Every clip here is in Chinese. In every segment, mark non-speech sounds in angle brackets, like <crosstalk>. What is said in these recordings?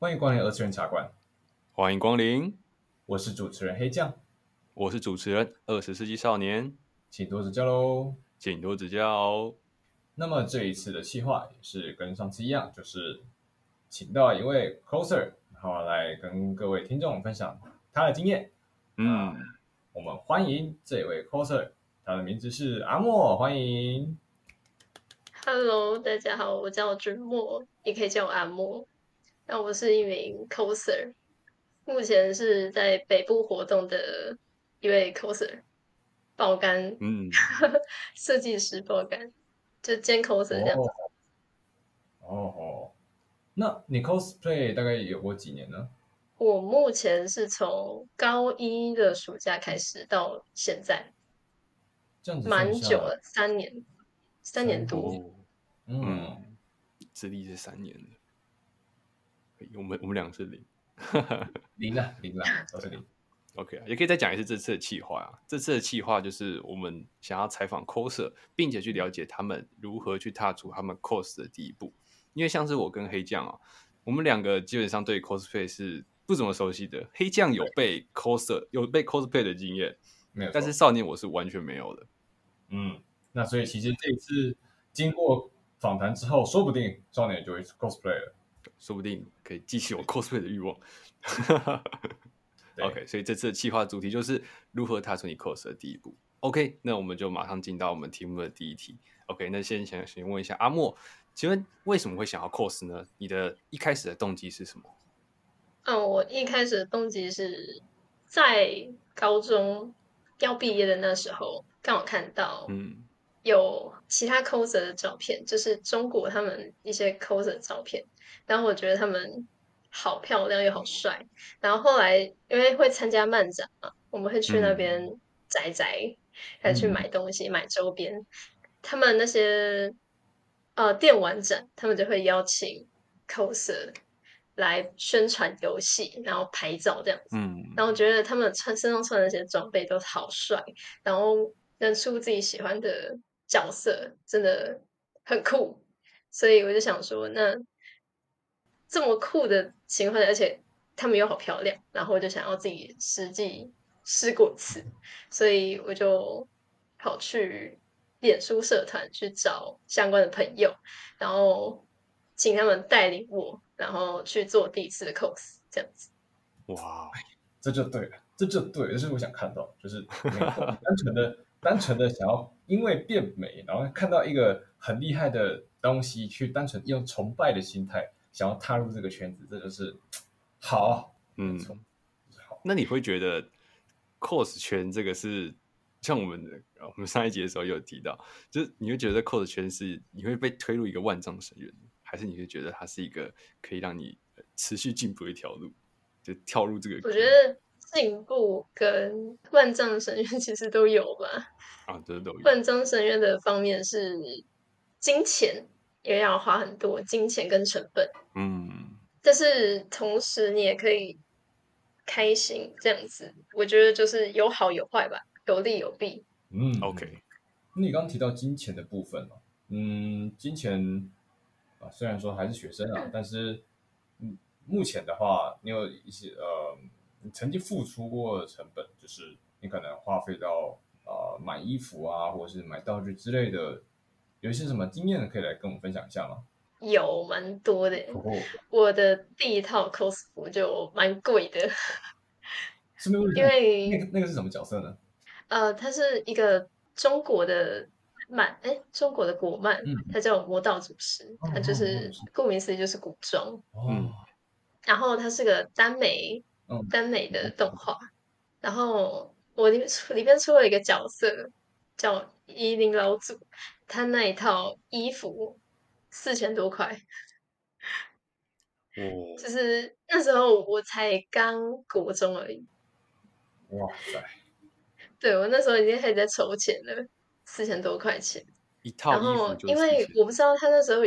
欢迎光临二次元茶馆。欢迎光临，我是主持人黑酱，我是主持人二十世纪少年，请多指教喽，请多指教。那么这一次的计划也是跟上次一样，就是请到一位 coser，然后来跟各位听众分享他的经验。嗯，我们欢迎这位 coser，他的名字是阿莫，欢迎。Hello，大家好，我叫君莫，也可以叫我阿莫。那我是一名 coser，目前是在北部活动的一位 coser，爆肝，嗯，<laughs> 设计师爆肝，就兼 coser 这样子。哦哦，那你 cosplay 大概有过几年呢？我目前是从高一的暑假开始到现在，这样子蛮久了，三年，三年多。嗯，资历是三年的。我们我们两个是零，<laughs> 零了零了都是零。OK 啊也可以再讲一次这次的企划啊。这次的企划就是我们想要采访 coser，并且去了解他们如何去踏出他们 cos 的第一步。因为像是我跟黑酱啊，我们两个基本上对 cosplay 是不怎么熟悉的。黑酱有被 coser 有被 cosplay 的经验，没有，但是少年我是完全没有的。嗯，那所以其实这一次经过访谈之后，说不定少年就会 cosplay 了。说不定可以激起我 cosplay 的欲望。OK，所以这次的企划主题就是如何踏出你 cos 的第一步。OK，那我们就马上进到我们题目的第一题。OK，那先想先问一下阿莫，请问为什么会想要 cos 呢？你的一开始的动机是什么？嗯，我一开始的动机是在高中要毕业的那时候，刚好看到，嗯。有其他 coser 的照片，就是中国他们一些 coser 的照片，然后我觉得他们好漂亮又好帅。然后后来因为会参加漫展嘛，我们会去那边宅宅，还去买东西、嗯、买周边。他们那些呃电玩展，他们就会邀请 coser 来宣传游戏，然后拍照这样子。嗯，然后我觉得他们穿身上穿的那些装备都好帅，然后认出自己喜欢的。角色真的很酷，所以我就想说，那这么酷的情况，而且他们又好漂亮，然后我就想要自己实际试过一次，所以我就跑去脸书社团去找相关的朋友，然后请他们带领我，然后去做第一次的 cos，这样子。哇，这就对了，这就对了，这是我想看到，就是单纯的。单纯的想要因为变美，然后看到一个很厉害的东西，去单纯用崇拜的心态想要踏入这个圈子，这就是 <tsk> 好。嗯，好。那你会觉得 cos 圈这个是像我们的我们上一节的时候有提到，就是你会觉得 cos 圈是你会被推入一个万丈深渊，还是你会觉得它是一个可以让你持续进步的一条路，就跳入这个？我觉得。进步跟万丈深渊其实都有吧？啊，这都有。万丈深渊的方面是金钱，也要花很多金钱跟成本。嗯，但是同时你也可以开心这样子。我觉得就是有好有坏吧，有利有弊。嗯，OK。那你刚刚提到金钱的部分嘛？嗯，金钱啊，虽然说还是学生啊，但是嗯，目前的话，你有一些呃。你曾经付出过的成本，就是你可能花费到啊、呃、买衣服啊，或者是买道具之类的，有一些什么经验可以来跟我们分享一下吗？有蛮多的，哦、我的第一套 cos 服就蛮贵的，是因为那个那个是什么角色呢？呃，它是一个中国的漫，哎，中国的国漫，嗯、它叫《魔道祖师》，它就是顾名思义就是古装，嗯，然后它是个耽美。耽美的动画，然后我里面出里面出了一个角色叫夷陵老祖，他那一套衣服四千多块，哦，就是那时候我才刚国中而已，哇塞，对，我那时候已经开始在筹钱了，四千多块钱。一套，然后因为我不知道他那时候，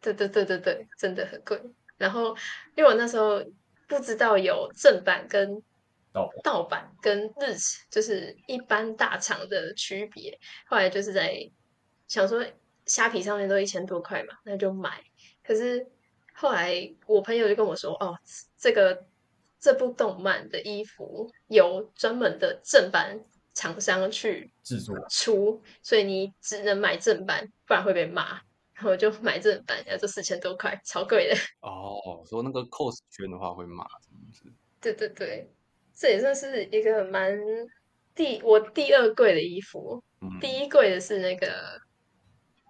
对对对对对，真的很贵，然后因为我那时候。不知道有正版跟盗版跟日，就是一般大厂的区别。后来就是在想说，虾皮上面都一千多块嘛，那就买。可是后来我朋友就跟我说，哦，这个这部动漫的衣服有专门的正版厂商去制作出，所以你只能买正版，不然会被骂。然后我就买正版，要这四千多块，超贵的。<laughs> 哦，说那个 cos 圈的话会骂，是不是？对对对，这也算是一个蛮第我第二贵的衣服。嗯、第一贵的是那个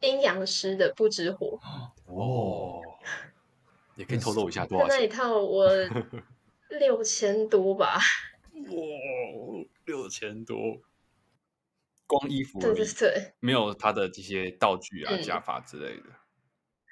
阴阳师的不知火。<gasps> 哦，也可以透露一下多少钱？那一套我 <laughs> 六千多吧。哇，六千多。光衣服，对对对，没有他的这些道具啊、假发之类的。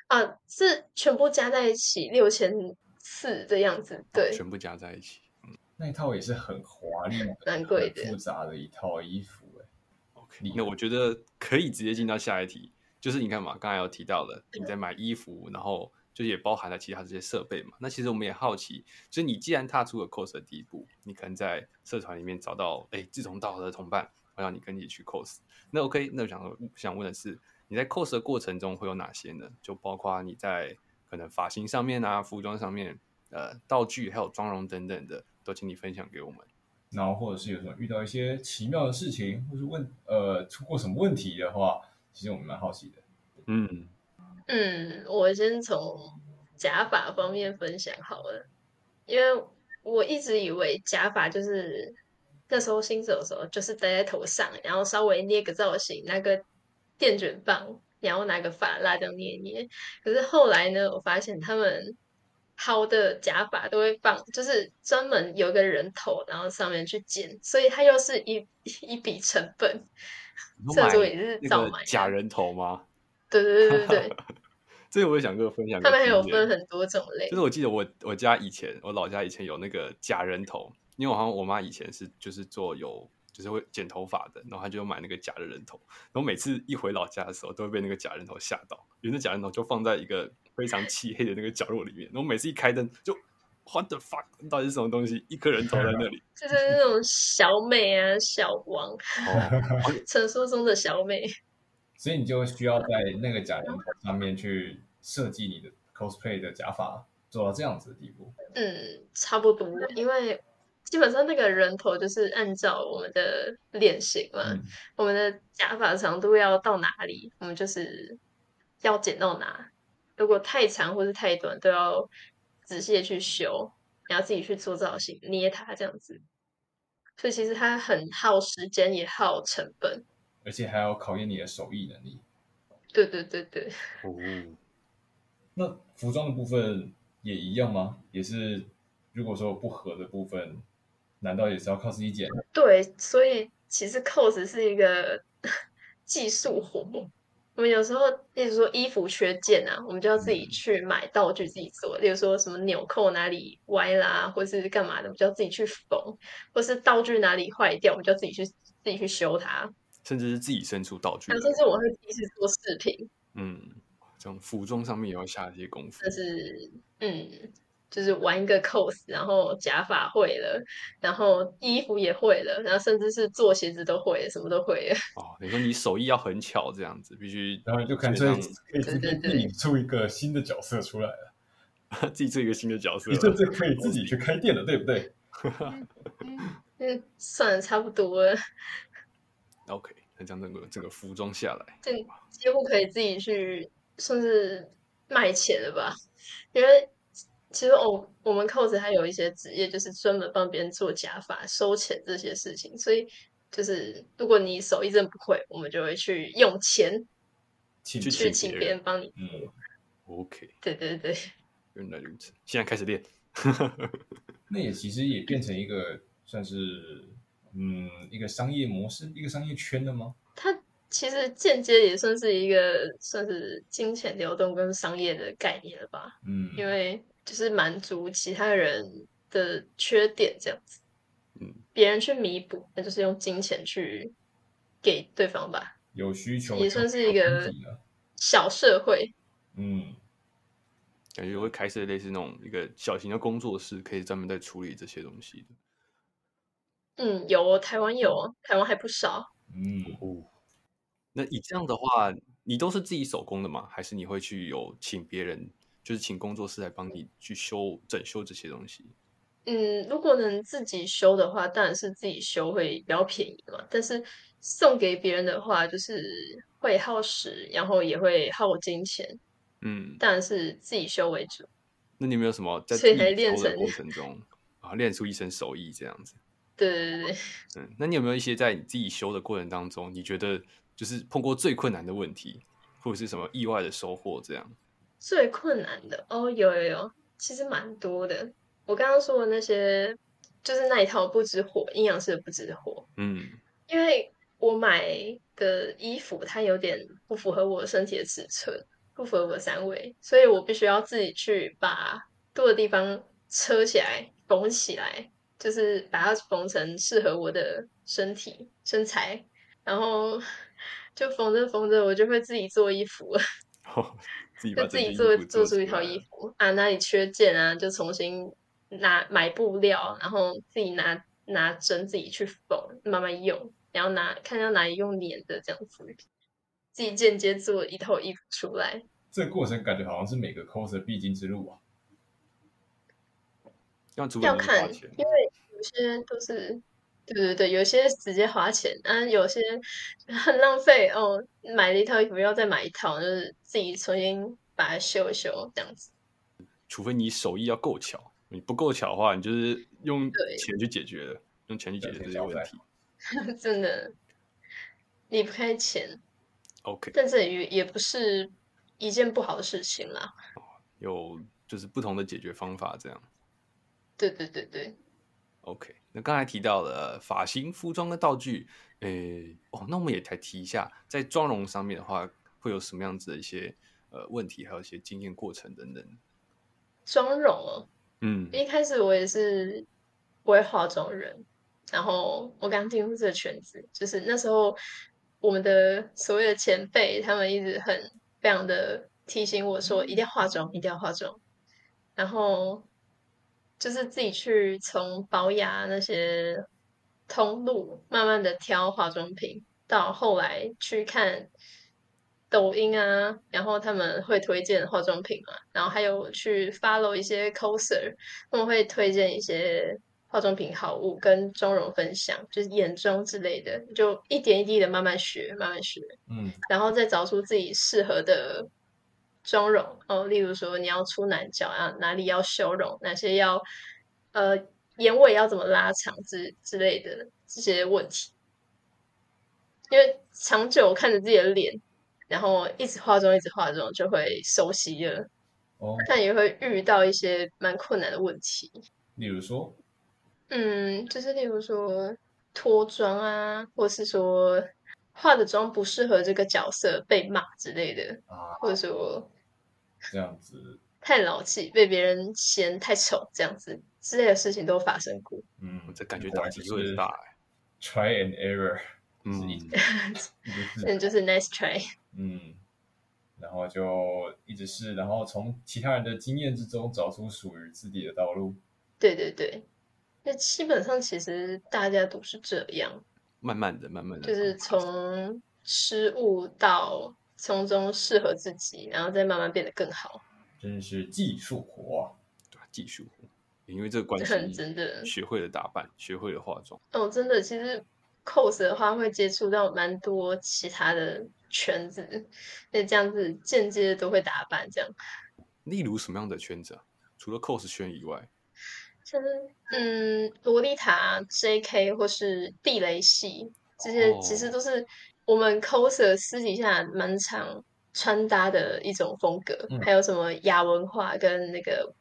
啊，是全部加在一起六千四的样子，对，全部加在一起。嗯，那一套也是很华丽、<laughs> 蛮贵的、复杂的一套衣服。哎，OK，那我觉得可以直接进到下一题，就是你看嘛，刚才有提到了你在买衣服，然后就也包含了其他这些设备嘛。那其实我们也好奇，就是你既然踏出了 cos 的第一步，你可能在社团里面找到哎志同道合的同伴。我要你跟你去 cos，那 OK，那我想想问的是，你在 cos 的过程中会有哪些呢？就包括你在可能发型上面啊、服装上面、呃、道具还有妆容等等的，都请你分享给我们。然后或者是有什么遇到一些奇妙的事情，或是问呃出过什么问题的话，其实我们蛮好奇的。嗯嗯，我先从假发方面分享好了，因为我一直以为假发就是。那时候新手的时候，就是戴在头上，然后稍微捏个造型，拿个电卷棒，然后拿个发蜡这样捏捏。可是后来呢，我发现他们好的假发都会放，就是专门有个人头，然后上面去剪，所以它又是一一笔成本。这时候也是造买假人头吗？对对对对对，<laughs> 这个我也想跟我分享。他们还有分很多种类，就是我记得我我家以前我老家以前有那个假人头。因为我好像我妈以前是就是做有就是会剪头发的，然后她就买那个假的人头，然后每次一回老家的时候都会被那个假人头吓到，因为那假人头就放在一个非常漆黑的那个角落里面，然后每次一开灯就 What the fuck，到底是什么东西？一颗人头在那里，<laughs> 就是那种小美啊，小王，<laughs> 传说中的小美，所以你就需要在那个假人头上面去设计你的 cosplay 的假发，做到这样子的地步。嗯，差不多，因为。基本上那个人头就是按照我们的脸型嘛，嗯、我们的假发长度要到哪里，我们就是要剪到哪。如果太长或是太短，都要仔细的去修，你要自己去做造型，捏它这样子。所以其实它很耗时间，也耗成本，而且还要考验你的手艺能力。对对对对。哦。那服装的部分也一样吗？也是，如果说不合的部分。难道也是要靠自己剪？对，所以其实 cos 是一个 <laughs> 技术活。我们有时候，例如说衣服缺件啊，我们就要自己去买道具自己做。例如说什么纽扣哪里歪啦，或是干嘛的，我们就要自己去缝；或是道具哪里坏掉，我们就要自己去自己去修它。甚至是自己伸出道具。甚至我会自己去做饰品。嗯，这种服装上面也要下一些功夫。但是，嗯。就是玩一个 cos，然后假发会了，然后衣服也会了，然后甚至是做鞋子都会了，什么都会了。哦，你说你手艺要很巧，这样子必须，然后就干脆可以自己出一个新的角色出来了，<laughs> 自己做一个新的角色，你甚至可以自己去开店了，对不对？<laughs> 嗯，算了，差不多了。OK，那这样整个整个服装下来，这几乎可以自己去算是卖钱了吧？因为。其实哦，我们 cos 还有一些职业，就是专门帮别人做假发、收钱这些事情。所以，就是如果你手艺真不会，我们就会去用钱去去请别人帮你。嗯，OK。对对对，原来如此。现在开始练，<laughs> 那也其实也变成一个算是嗯一个商业模式、一个商业圈了吗？它其实间接也算是一个算是金钱流动跟商业的概念了吧？嗯，因为。就是满足其他人的缺点，这样子，嗯，别人去弥补，那就是用金钱去给对方吧。有需求也算是一个小社会，嗯，感觉会开设类似那种一个小型的工作室，可以专门在处理这些东西的。嗯，有台湾有，台湾还不少。嗯，哦，那以这样的话，你都是自己手工的吗？还是你会去有请别人？就是请工作室来帮你去修整修这些东西？嗯，如果能自己修的话，当然是自己修会比较便宜嘛。但是送给别人的话，就是会耗时，然后也会耗金钱。嗯，当然是自己修为主。那你有没有什么在自己修的过程中啊，练出一身手艺这样子？对 <laughs> 对对。<laughs> 嗯，那你有没有一些在你自己修的过程当中，你觉得就是碰过最困难的问题，或者是什么意外的收获这样？最困难的哦，有有有，其实蛮多的。我刚刚说的那些，就是那一套不知火，阴阳师的不知火。嗯，因为我买的衣服它有点不符合我身体的尺寸，不符合我的三围，所以我必须要自己去把多的地方车起来、缝起来，就是把它缝成适合我的身体身材，然后 <laughs> 就缝着缝着，我就会自己做衣服。哦，<laughs> 自己就自己做做出一套衣服啊，哪里缺件啊，就重新。拿买布料，然后自己拿拿针自己去缝，慢慢用，然后拿看到哪里用粘的这样子，自己间接做一套衣服出来。这个过程感觉好像是每个 coser 必经之路啊。要要看，因为有些都是，对对对，有些直接花钱，啊，有些很浪费哦，买了一套衣服要再买一套，就是自己重新把它修一修这样子。除非你手艺要够巧。你不够巧的话，你就是用钱去解决的，用钱去解决这些问题。<laughs> 真的离不开钱。OK，但这也也不是一件不好的事情啦。有就是不同的解决方法，这样。对对对对。OK，那刚才提到了发型、服装的道具，诶，哦，那我们也来提一下，在妆容上面的话，会有什么样子的一些呃问题，还有一些经验过程等等。妆容哦。嗯，一开始我也是不会化妆人，然后我刚进入这个圈子，就是那时候我们的所谓的前辈，他们一直很非常的提醒我说，一定要化妆，一定要化妆，然后就是自己去从保雅那些通路慢慢的挑化妆品，到后来去看。抖音啊，然后他们会推荐化妆品嘛，然后还有去 follow 一些 coser，他们会推荐一些化妆品好物跟妆容分享，就是眼妆之类的，就一点一滴的慢慢学，慢慢学，嗯，然后再找出自己适合的妆容哦，例如说你要出男角啊，哪里要修容，哪些要呃眼尾要怎么拉长之之类的这些问题，因为长久看着自己的脸。然后一直化妆，一直化妆，就会熟悉了。哦，但也会遇到一些蛮困难的问题。例如说，嗯，就是例如说脱妆啊，或是说化的妆不适合这个角色被骂之类的啊，或者说这样子太老气被别人嫌太丑这样子之类的事情都发生过。嗯，这感觉打击会很大哎。Try and error，嗯，<laughs> 嗯，就是 nice try。嗯，然后就一直试，然后从其他人的经验之中找出属于自己的道路。对对对，那基本上其实大家都是这样，慢慢的、慢慢的，就是从失误到从中适合自己，然后再慢慢变得更好。真是技术活啊，对，技术活，因为这个关系，真的学会了打扮，学会了化妆。哦，真的，其实 cos 的话会接触到蛮多其他的。圈子，那这样子间接都会打扮这样。例如什么样的圈子啊？除了 cos 圈以外，像是嗯，洛丽塔、JK 或是地雷系这些，其实都是我们 coser 私底下蛮常穿搭的一种风格。嗯、还有什么亚文化跟那个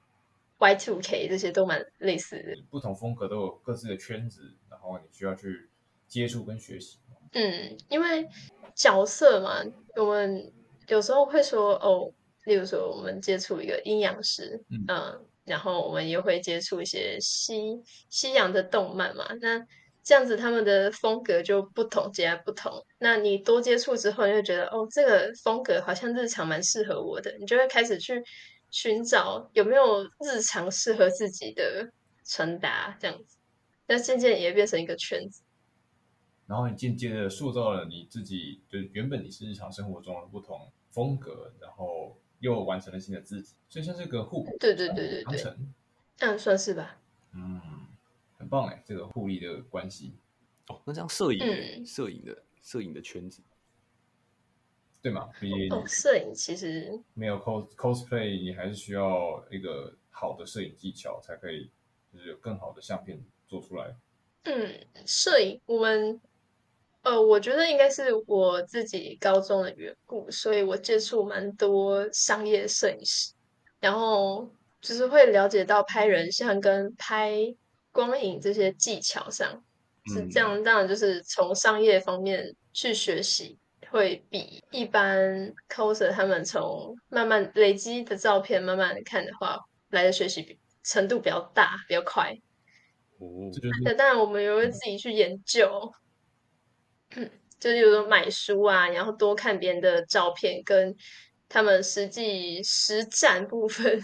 Y two K 这些都蛮类似的。不同风格都有各自的圈子，然后你需要去接触跟学习。嗯，因为。角色嘛，我们有时候会说哦，例如说我们接触一个阴阳师，嗯，嗯，然后我们也会接触一些西西洋的动漫嘛，那这样子他们的风格就不同，截然不同。那你多接触之后，你就觉得哦，这个风格好像日常蛮适合我的，你就会开始去寻找有没有日常适合自己的穿搭，这样子，那渐渐也变成一个圈子。然后你渐渐的塑造了你自己，就是原本你是日常生活中的不同风格，然后又完成了新的自己，所以像是个互补，对对对对对，嗯，算是吧，嗯，很棒哎，这个互利的关系。哦，那这样摄影，嗯、摄影的摄影的圈子，对吗？比哦，摄影其实没有 cos cosplay，你还是需要一个好的摄影技巧，才可以就是有更好的相片做出来。嗯，摄影我们。呃，我觉得应该是我自己高中的缘故，所以我接触蛮多商业摄影师，然后就是会了解到拍人像跟拍光影这些技巧上是这样。当然，就是从商业方面去学习，会比一般 coser 他们从慢慢累积的照片慢慢的看的话，来的学习程度比较大，比较快。哦，那当然，我们也会自己去研究。嗯，就是有时候买书啊，然后多看别人的照片，跟他们实际实战部分，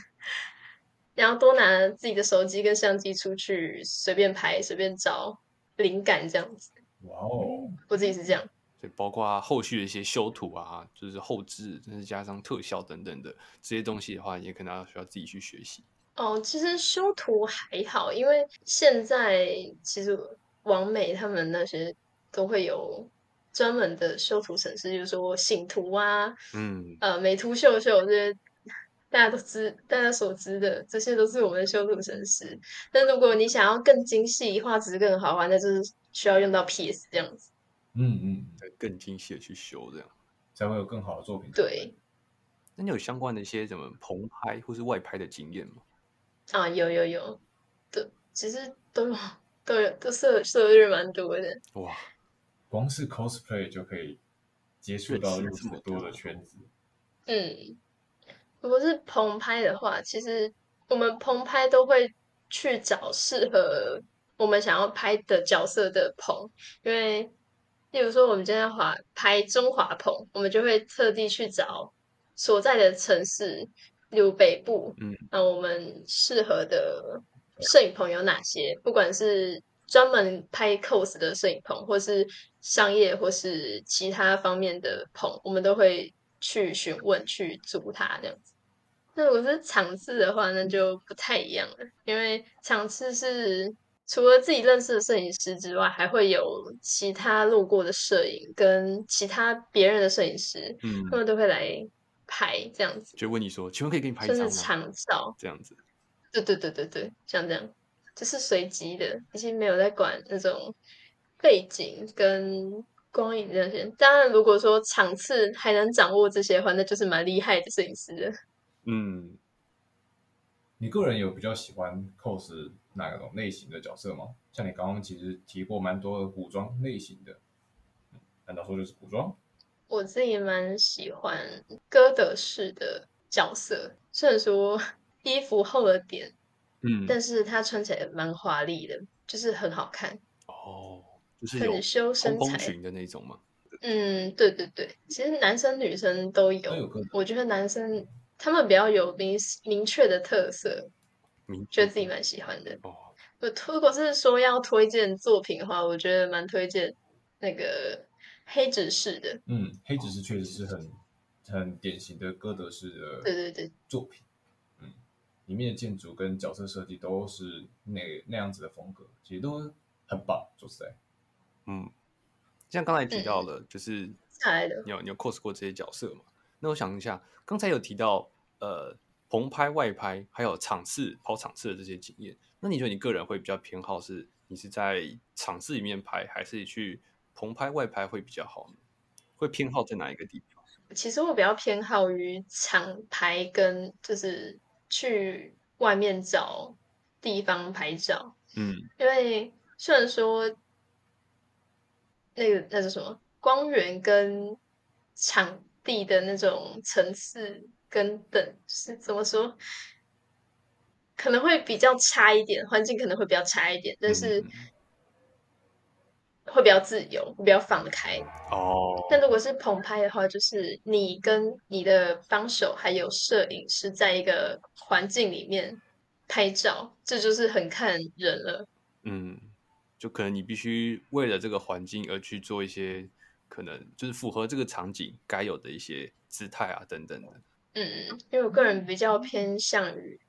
然后多拿自己的手机跟相机出去随便拍、随便找灵感这样子。哇哦，我自己是这样。所以包括后续的一些修图啊，就是后置，甚至加上特效等等的这些东西的话，也可能要需要自己去学习。哦，其实修图还好，因为现在其实王美他们那些。都会有专门的修图程式，就是说醒图啊，嗯，呃，美图秀秀这些大家都知、大家所知的，这些都是我们的修图程式。但如果你想要更精细、画质更好的话，那就是需要用到 PS 这样子。嗯嗯，更精细的去修，这样才会有更好的作品。对，那你有相关的一些什么棚拍或是外拍的经验吗？啊，有有有，对，其实都有，都有，都涉涉猎蛮多的。哇。光是 cosplay 就可以接触到如此多的圈子。嗯，如果是棚拍的话，其实我们棚拍都会去找适合我们想要拍的角色的棚，因为，例如说我们今天华拍中华棚，我们就会特地去找所在的城市，例如北部，嗯，那我们适合的摄影棚有哪些？不管是专门拍 cos 的摄影棚，或是商业或是其他方面的棚，我们都会去询问、去租它这样子。那如果是场次的话，那就不太一样了，因为场次是除了自己认识的摄影师之外，还会有其他路过的摄影跟其他别人的摄影师，嗯，他们都会来拍这样子。就问你说：“请问可以给你拍一张吗？”就是场照这样子。对对对对对，像这样。就是随机的，已经没有在管那种背景跟光影这些。当然，如果说场次还能掌握这些的话，那就是蛮厉害的摄影师了。嗯，你个人有比较喜欢 cos 哪种类型的角色吗？像你刚刚其实提过蛮多的古装类型的，难道说就是古装？我自己蛮喜欢歌德式的角色，虽然说衣服厚了点。嗯，但是它穿起来蛮华丽的，就是很好看哦，就是很修身材裙的那种吗？嗯，对对对，其实男生女生都有，都有我觉得男生他们比较有明明确的特色，明觉得自己蛮喜欢的哦。如果是说要推荐作品的话，我觉得蛮推荐那个黑执事的。嗯，黑执事确实是很很典型的哥德式的对对对作品。嗯里面的建筑跟角色设计都是那那样子的风格，其实都很棒，说实在。嗯，像刚才提到了，就是你有你有 cos 过这些角色嘛？那我想一下，刚才有提到呃棚拍、外拍，还有场次跑场次的这些经验。那你觉得你个人会比较偏好是，你是在场次里面拍，还是去棚拍、外拍会比较好呢？会偏好在哪一个地方？其实我比较偏好于场拍跟就是。去外面找地方拍照，嗯，因为虽然说那个那是什么光源跟场地的那种层次跟等是怎么说，可能会比较差一点，环境可能会比较差一点，但是。嗯会比较自由，会比较放得开哦。但如果是棚拍的话，就是你跟你的帮手还有摄影师在一个环境里面拍照，这就是很看人了。嗯，就可能你必须为了这个环境而去做一些可能就是符合这个场景该有的一些姿态啊等等的。嗯，因为我个人比较偏向于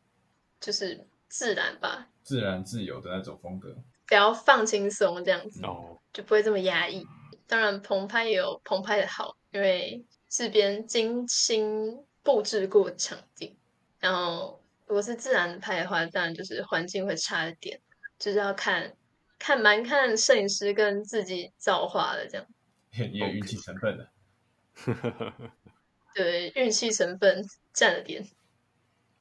就是自然吧，自然自由的那种风格，比较放轻松这样子，哦，就不会这么压抑。当然，棚拍也有棚拍的好，因为这边精心布置过场地。然后，如果是自然拍的话，当然就是环境会差一点，就是要看看蛮看摄影师跟自己造化的这样。也有运气成分的。<laughs> 对，运气成分占了点。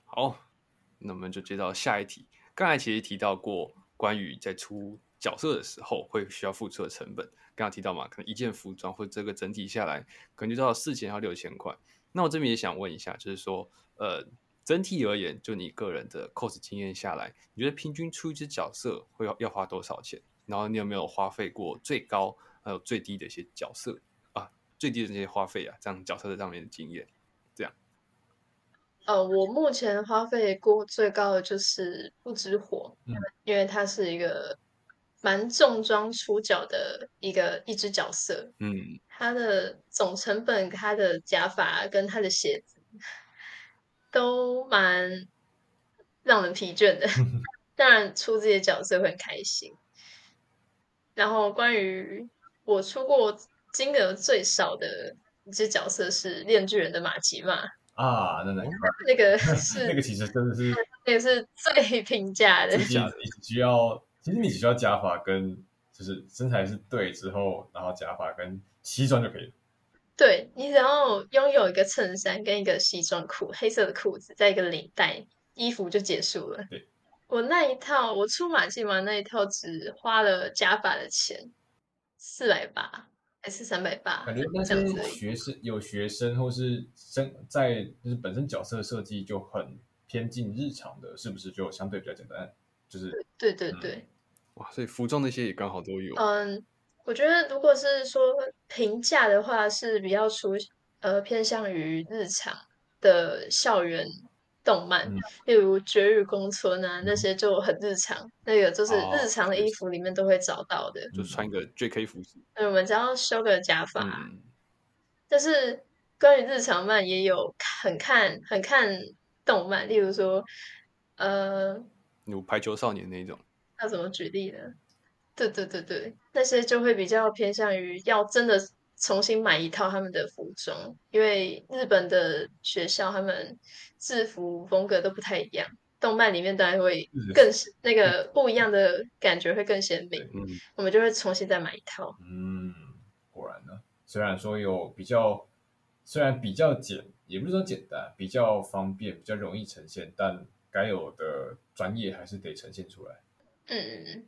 好，那我们就接到下一题。刚才其实提到过，关于在出角色的时候会需要付出的成本。刚刚提到嘛，可能一件服装或者这个整体下来，可能就到四千到六千块。那我这边也想问一下，就是说，呃，整体而言，就你个人的 cos 经验下来，你觉得平均出一只角色会要要花多少钱？然后你有没有花费过最高还有最低的一些角色啊？最低的这些花费啊，这样角色的上面的经验，这样。呃，我目前花费过最高的就是不知火，嗯，因为它是一个。蛮重装出脚的一个一只角色，嗯，它的总成本、它的假发跟它的鞋子都蛮让人疲倦的。<laughs> 当然，出这些角色会很开心。然后，关于我出过金额最少的一只角色是链锯人的马奇玛啊，那那 <laughs> 那个是 <laughs> 那个其实真的是 <laughs> 那个是最平价的，你需要。其实你只需要假发跟就是身材是对之后，然后假发跟西装就可以了。对，你只要拥有一个衬衫跟一个西装裤，黑色的裤子，再一个领带，衣服就结束了。对，我那一套，我出马奇玛那一套只花了假发的钱四百八还是三百八？感觉那些学生有学生或是生在就是本身角色设计就很偏近日常的，是不是就相对比较简单？就是对对对，嗯，<laughs> 哇，所以服装那些也刚好都有。嗯，我觉得如果是说平价的话，是比较出呃偏向于日常的校园动漫，嗯，例如《绝育公村》啊，嗯，那些就很日常，那个就是日常的衣服里面都会找到的，就穿一个 JK 服饰。嗯，我们只要修个假发，嗯，但是关于日常漫也有很看很看动漫，例如说呃。有排球少年那种，要怎么举例呢？对对对对，那些就会比较偏向于要真的重新买一套他们的服装，因为日本的学校他们制服风格都不太一样，动漫里面当然会更那个不一样的感觉会更鲜明。嗯，我们就会重新再买一套。嗯，果然呢，虽然说有比较，虽然比较简，也不是说简单，比较方便，比较容易呈现，但。该有的专业还是得呈现出来。嗯，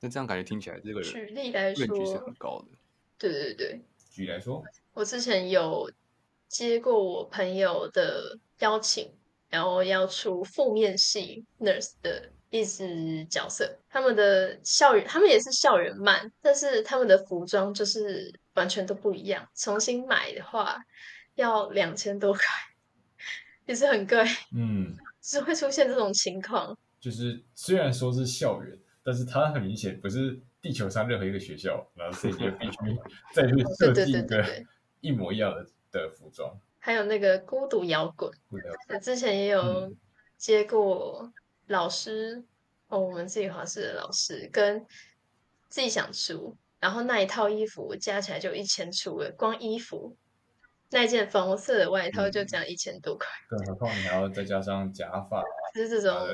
那这样感觉听起来，这个举例来说，是很高的。对对对，来说，我之前有接过我朋友的邀请，然后要出负面系 nurse 的一支角色。他们的校园，他们也是校园漫，但是他们的服装就是完全都不一样。重新买的话要两千多块，也是很贵。嗯。只 <laughs> 会出现这种情况，就是虽然说是校园，但是它很明显不是地球上任何一个学校，<laughs> 然后这个必须 <laughs> 再去设计一个一模一样的的服装。还有那个孤独摇滚，我之前也有接过老师、嗯、哦，我们自己画室的老师跟自己想出，然后那一套衣服加起来就一千出了，光衣服。那件粉红色的外套就这样一千多块，更何况你还要再加上假发，就是这种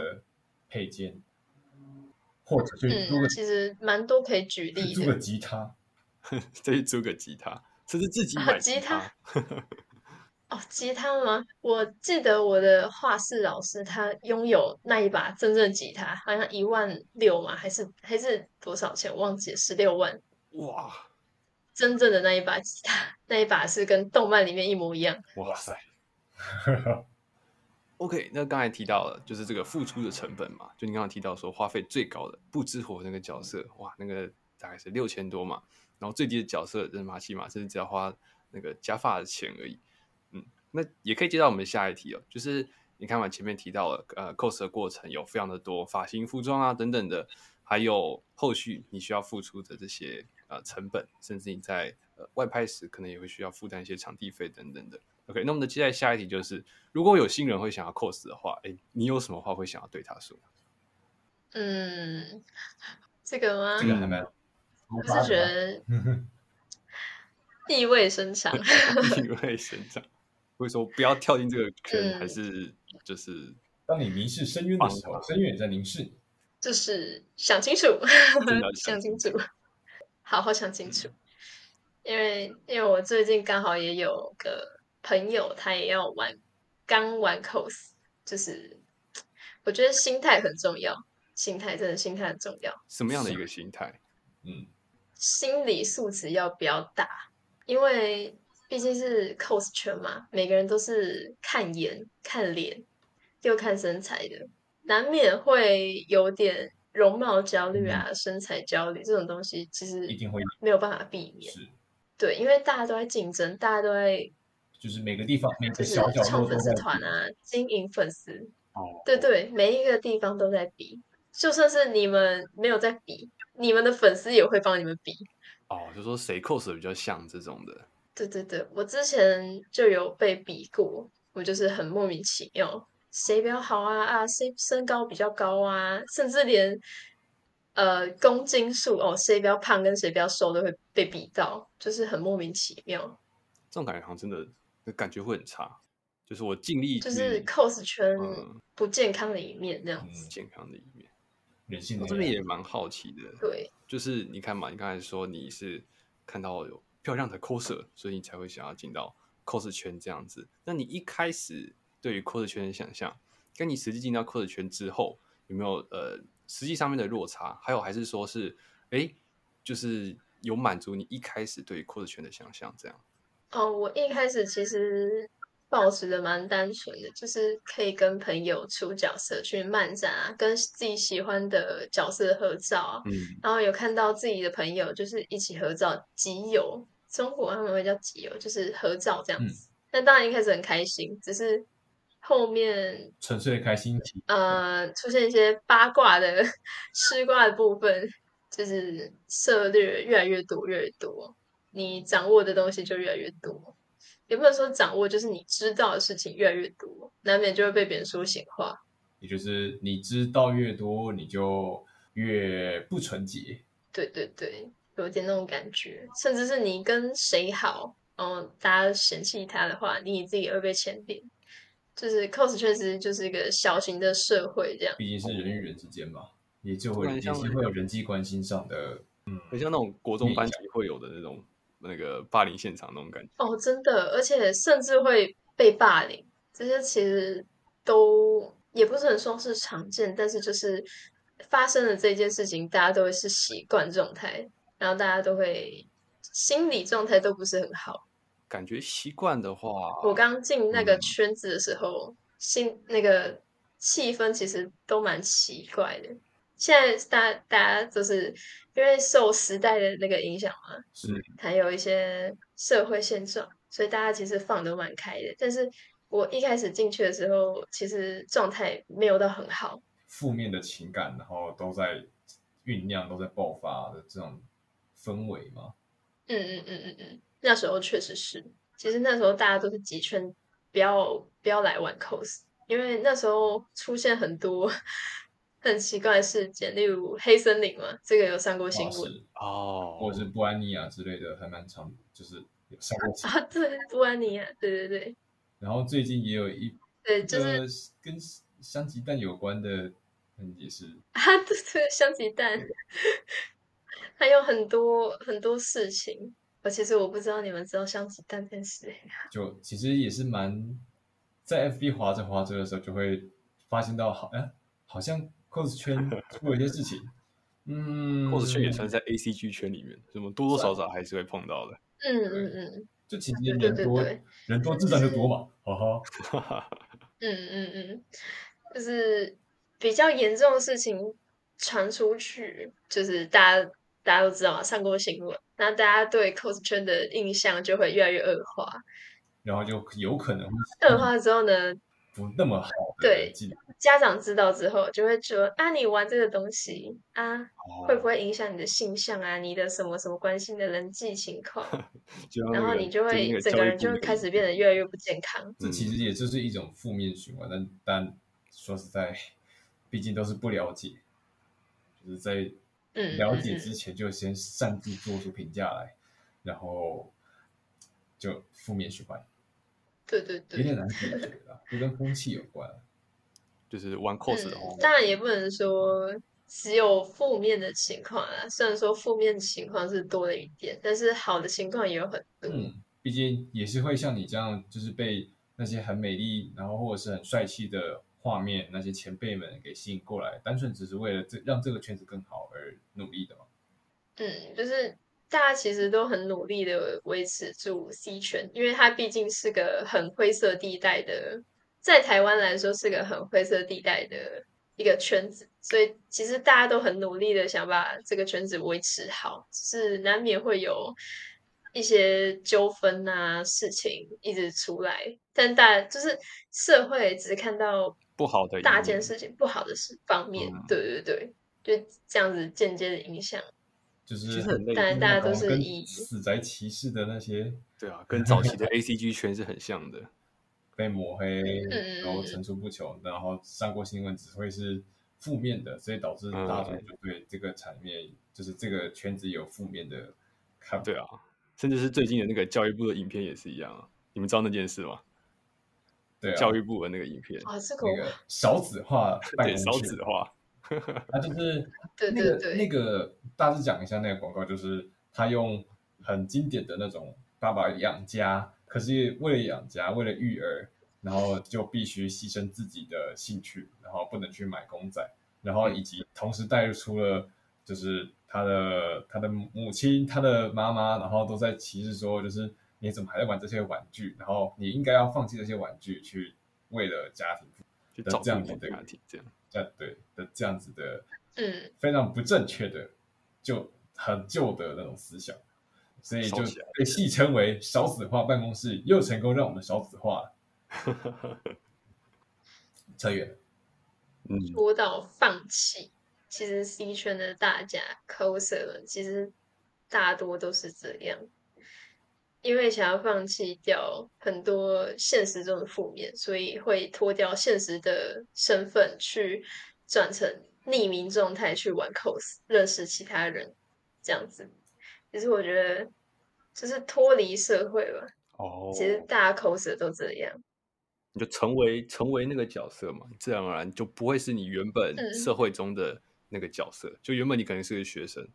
配件，或者去租个、嗯，其实蛮多可以举例的。租个吉他，<laughs> 再去租个吉他，甚至自己买吉他。啊、吉他哦，吉他吗？我记得我的画室老师他拥有那一把真正吉他，好像一万六嘛，还是还是多少钱？我忘记了，十六万。哇！真正的那一把吉他，那一把是跟动漫里面一模一样。哇塞 <laughs>！OK，那刚才提到了，就是这个付出的成本嘛，就你刚刚提到说花费最高的不知火那个角色，哇，那个大概是六千多嘛。然后最低的角色就是玛奇玛，甚至只要花那个假发的钱而已。嗯，那也可以接到我们下一题哦，就是你看嘛前面提到了，呃，cos 的过程有非常的多，发型、服装啊等等的，还有后续你需要付出的这些。呃，成本，甚至你在呃外拍时，可能也会需要负担一些场地费等等的。OK，那我们的接下来下一题就是，如果有新人会想要 cos 的话，哎，你有什么话会想要对他说？嗯，这个吗？这个还没有，我是觉得 <laughs> <laughs> 意味深长，意味深长。会说不要跳进这个坑，嗯、还是就是当你迷失深渊的时候，深渊也在凝视你。就是想清楚，<laughs> 想清楚，好好想清楚。因为因为我最近刚好也有个朋友，他也要玩，刚玩 cos，就是我觉得心态很重要，心态真的心态很重要。什么样的一个心态？嗯，心理素质要比较大，因为毕竟是 cos 圈嘛，每个人都是看颜、看脸又看身材的。难免会有点容貌焦虑啊，嗯、身材焦虑这种东西，其实一定会没有办法避免。是，对，因为大家都在竞争，大家都在，就是每个地方每个小角落都在团啊，经营粉丝。哦，对对，每一个地方都在比，就算是你们没有在比，你们的粉丝也会帮你们比。哦，就说谁 cos 比较像这种的。对对对，我之前就有被比过，我就是很莫名其妙。谁比较好啊啊？谁身高比较高啊？甚至连呃公斤数哦，谁比较胖跟谁比较瘦都会被比到，就是很莫名其妙。这种感觉好像真的感觉会很差。就是我尽力，就是 cos 圈不健康的一面，这样子。不健康的一面，人性。我这边也蛮好奇的。对，就是你看嘛，你刚才说你是看到有漂亮的 coser，所以你才会想要进到 cos 圈这样子。那你一开始。对于 cos 圈的想象，跟你实际进到 cos 圈之后，有没有呃实际上面的落差？还有还是说是哎，就是有满足你一开始对于 cos 圈的想象这样？哦，我一开始其实保持的蛮单纯的，就是可以跟朋友出角色去漫展啊，跟自己喜欢的角色合照啊，嗯，然后有看到自己的朋友就是一起合照，集邮，中国他们会叫集邮，就是合照这样子。那、嗯、当然一开始很开心，只是。后面纯粹的开心，呃，出现一些八卦的 <laughs> 吃瓜的部分，就是策略越来越多，越来越多，你掌握的东西就越来越多。也不能说掌握，就是你知道的事情越来越多，难免就会被别人说闲话。也就是你知道越多，你就越不纯洁。对对对，有点那种感觉。甚至是你跟谁好，然后大家嫌弃他的话，你自己也会被牵连。就是 cos 确实就是一个小型的社会，这样。毕竟是人与人之间嘛，也就会也是会有人际关系上的，嗯，很像那种国中班级会有的那种那个霸凌现场那种感觉。哦，真的，而且甚至会被霸凌，这些其实都也不是很说是常见，但是就是发生了这件事情，大家都会是习惯状态，然后大家都会心理状态都不是很好。感觉习惯的话，我刚进那个圈子的时候，嗯、心那个气氛其实都蛮奇怪的。现在大家大家就是因为受时代的那个影响嘛，是还有一些社会现状，所以大家其实放得蛮开的。但是我一开始进去的时候，其实状态没有到很好，负面的情感，然后都在酝酿，都在爆发的这种氛围嘛。嗯嗯嗯嗯嗯。那时候确实是，其实那时候大家都是集圈不要不要来玩 cos，因为那时候出现很多很奇怪的事件，例如黑森林嘛，这个有上过新闻哦，或者是布安妮亚之类的，还蛮长，就是有上过啊，对，布安妮亚，对对对。然后最近也有一对，就是跟香鸡蛋有关的，嗯，也是啊，对对，香鸡蛋，还有很多很多事情。我其实我不知道你们知道香鸡蛋这件事，<laughs> 就其实也是蛮在 FB 滑着滑着的时候，就会发现到好哎，好像 cos 圈出了一些事情。嗯，cos 圈也算在 ACG 圈里面，什么多多少少还是会碰到的。嗯嗯嗯，就其实人多，人多自然就多嘛，哈哈。<laughs> 嗯嗯嗯，就是比较严重的事情传出去，就是大家。大家都知道嘛，上过新闻，那大家对 cos 圈的印象就会越来越恶化，然后就有可能恶化之后呢，不那么好的对，家长知道之后就会说啊，你玩这个东西啊，哦、会不会影响你的性向啊？你的什么什么关系的人际情况？<laughs> 然后你就会整个人就会开始变得越来越不健康。这其实也就是一种负面循环，但但说实在，毕竟都是不了解，就是在了解之前就先擅自做出评价来，嗯、然后就负面循环。对对对，有点难解决的，就跟风气有关。就是玩 cos 的话、嗯，当然也不能说只有负面的情况啊。虽然说负面情况是多了一点，但是好的情况也有很多。嗯，毕竟也是会像你这样，就是被那些很美丽，然后或者是很帅气的画面，那些前辈们给吸引过来，单纯只是为了这让这个圈子更好而努力的嘛。嗯，就是。大家其实都很努力的维持住 C 圈，因为它毕竟是个很灰色地带的，在台湾来说是个很灰色地带的一个圈子，所以其实大家都很努力的想把这个圈子维持好，是难免会有一些纠纷啊事情一直出来，但大就是社会只看到不好的大件事情，不好的事方面，对对对，就这样子间接的影响。就是，其实很累，大家都是以死宅骑士的那些，对啊，跟早期的 A C G 圈是很像的，被抹黑，然后层出不穷，然后上过新闻只会是负面的，所以导致大众就对这个产业，嗯、就是这个圈子有负面的看法。对啊，甚至是最近的那个教育部的影片也是一样啊，你们知道那件事吗？对、啊，教育部的那个影片啊，这个那个少子化，对，少子化。他就是那个对对对那个，大致讲一下那个广告，就是他用很经典的那种爸爸养家，可是为了养家，为了育儿，然后就必须牺牲自己的兴趣，然后不能去买公仔，然后以及同时带入出了就是他的他的母亲、他的妈妈，然后都在歧视说，就是你怎么还在玩这些玩具？然后你应该要放弃这些玩具，去为了家庭去这样子的家庭这样。对的，这样子的，嗯，非常不正确的，就很旧的那种思想，所以就被戏称为少子化办公室，又成功让我们少子化了。<laughs> 扯远，嗯，说到放弃，其实 C 圈的大家 coser 们，其实大多都是这样。因为想要放弃掉很多现实中的负面，所以会脱掉现实的身份，去转成匿名状态去玩 cos，认识其他人，这样子。其实我觉得，就是脱离社会吧。哦。其实大家口舌都这样。你就成为成为那个角色嘛，自然而然就不会是你原本社会中的那个角色。嗯、就原本你可能是个学生。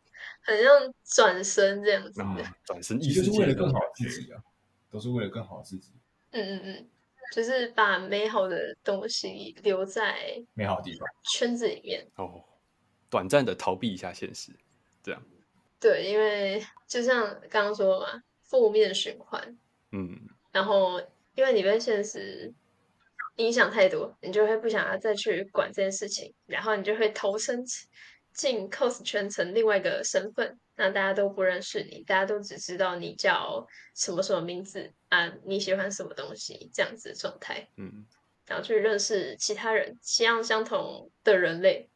很像转身这样子，转身其实是为了更好自己啊，都是为了更好自己。嗯嗯嗯，就是把美好的东西留在美好的地方圈子里面哦，短暂的逃避一下现实，这样。对，因为就像刚刚说的嘛，负面循环。嗯，然后因为你被现实影响太多，你就会不想要再去管这件事情，然后你就会投身。进 cos 圈层另外一个身份，那大家都不认识你，大家都只知道你叫什么什么名字啊，你喜欢什么东西这样子的状态，嗯，然后去认识其他人，气样相同的人类，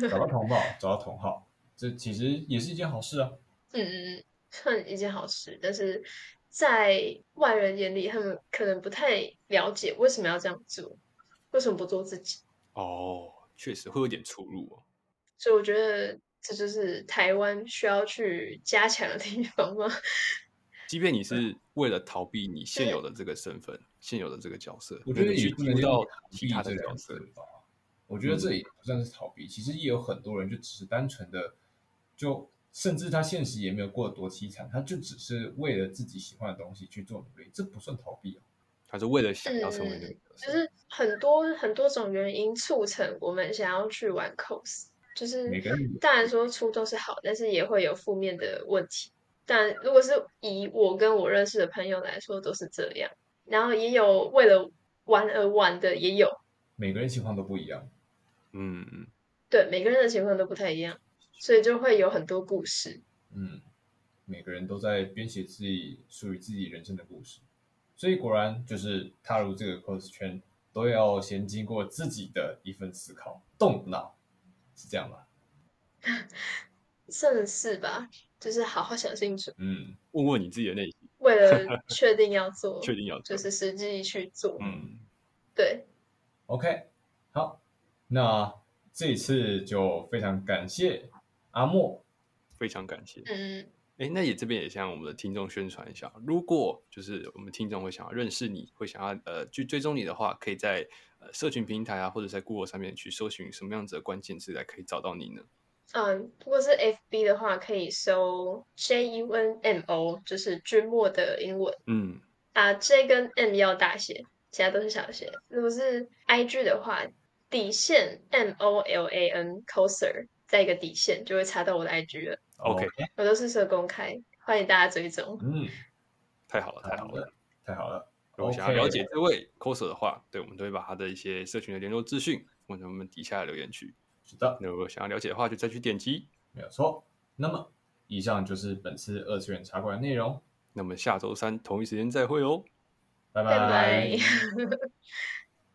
找到同好，<laughs> 找到同好，这其实也是一件好事啊。嗯嗯嗯，<laughs> 算一件好事，但是在外人眼里，他们可能不太了解为什么要这样做，为什么不做自己？哦，确实会有点出入哦。所以我觉得这就是台湾需要去加强的地方吗？<laughs> 即便你是为了逃避你现有的这个身份、现有的这个角色，我觉得也不能叫其他的角色吧。我觉得这也不算是逃避，其实也有很多人就只是单纯的，就甚至他现实也没有过得多凄惨，他就只是为了自己喜欢的东西去做努力，这不算逃避啊。他是为了想要成为那个，就是很多很多种原因促成我们想要去玩 cos。就是，当然说初衷是好，但是也会有负面的问题。但如果是以我跟我认识的朋友来说，都是这样。然后也有为了玩而玩的，也有。每个人情况都不一样。嗯嗯，对，每个人的情况都不太一样，所以就会有很多故事。嗯，每个人都在编写自己属于自己人生的故事。所以果然就是踏入这个 cos 圈，都要先经过自己的一份思考，动脑，是这样吧？<laughs> 算是吧，就是好好想清楚。嗯，问问你自己的内心。为了 <laughs> 确定要做，确定要做，就是实际去做。嗯，对。OK，好，那这一次就非常感谢阿莫，非常感谢。嗯。哎，那也这边也向我们的听众宣传一下，如果就是我们听众会想要认识你，会想要呃去追踪你的话，可以在呃社群平台啊，或者在 Google 上面去搜寻什么样子的关键字来可以找到你呢？嗯，如果是 FB 的话，可以搜 J U N M O，就是君莫的英文。嗯，啊，J 跟 M 要大写，其他都是小写。如果是 IG 的话，底线 M O L A N Coser，再一个底线就会查到我的 IG 了。OK，我都是设公开，欢迎大家追踪。嗯，太好了，太好了，太好了。如果想要了解这位 coser 的话，对，我们都会把他的一些社群的联络资讯放在我们底下的留言区。是的，那如果想要了解的话，就再去点击。没有错。那么，以上就是本次二次元茶馆的内容。那么下周三同一时间再会哦，拜拜。拜拜 <laughs>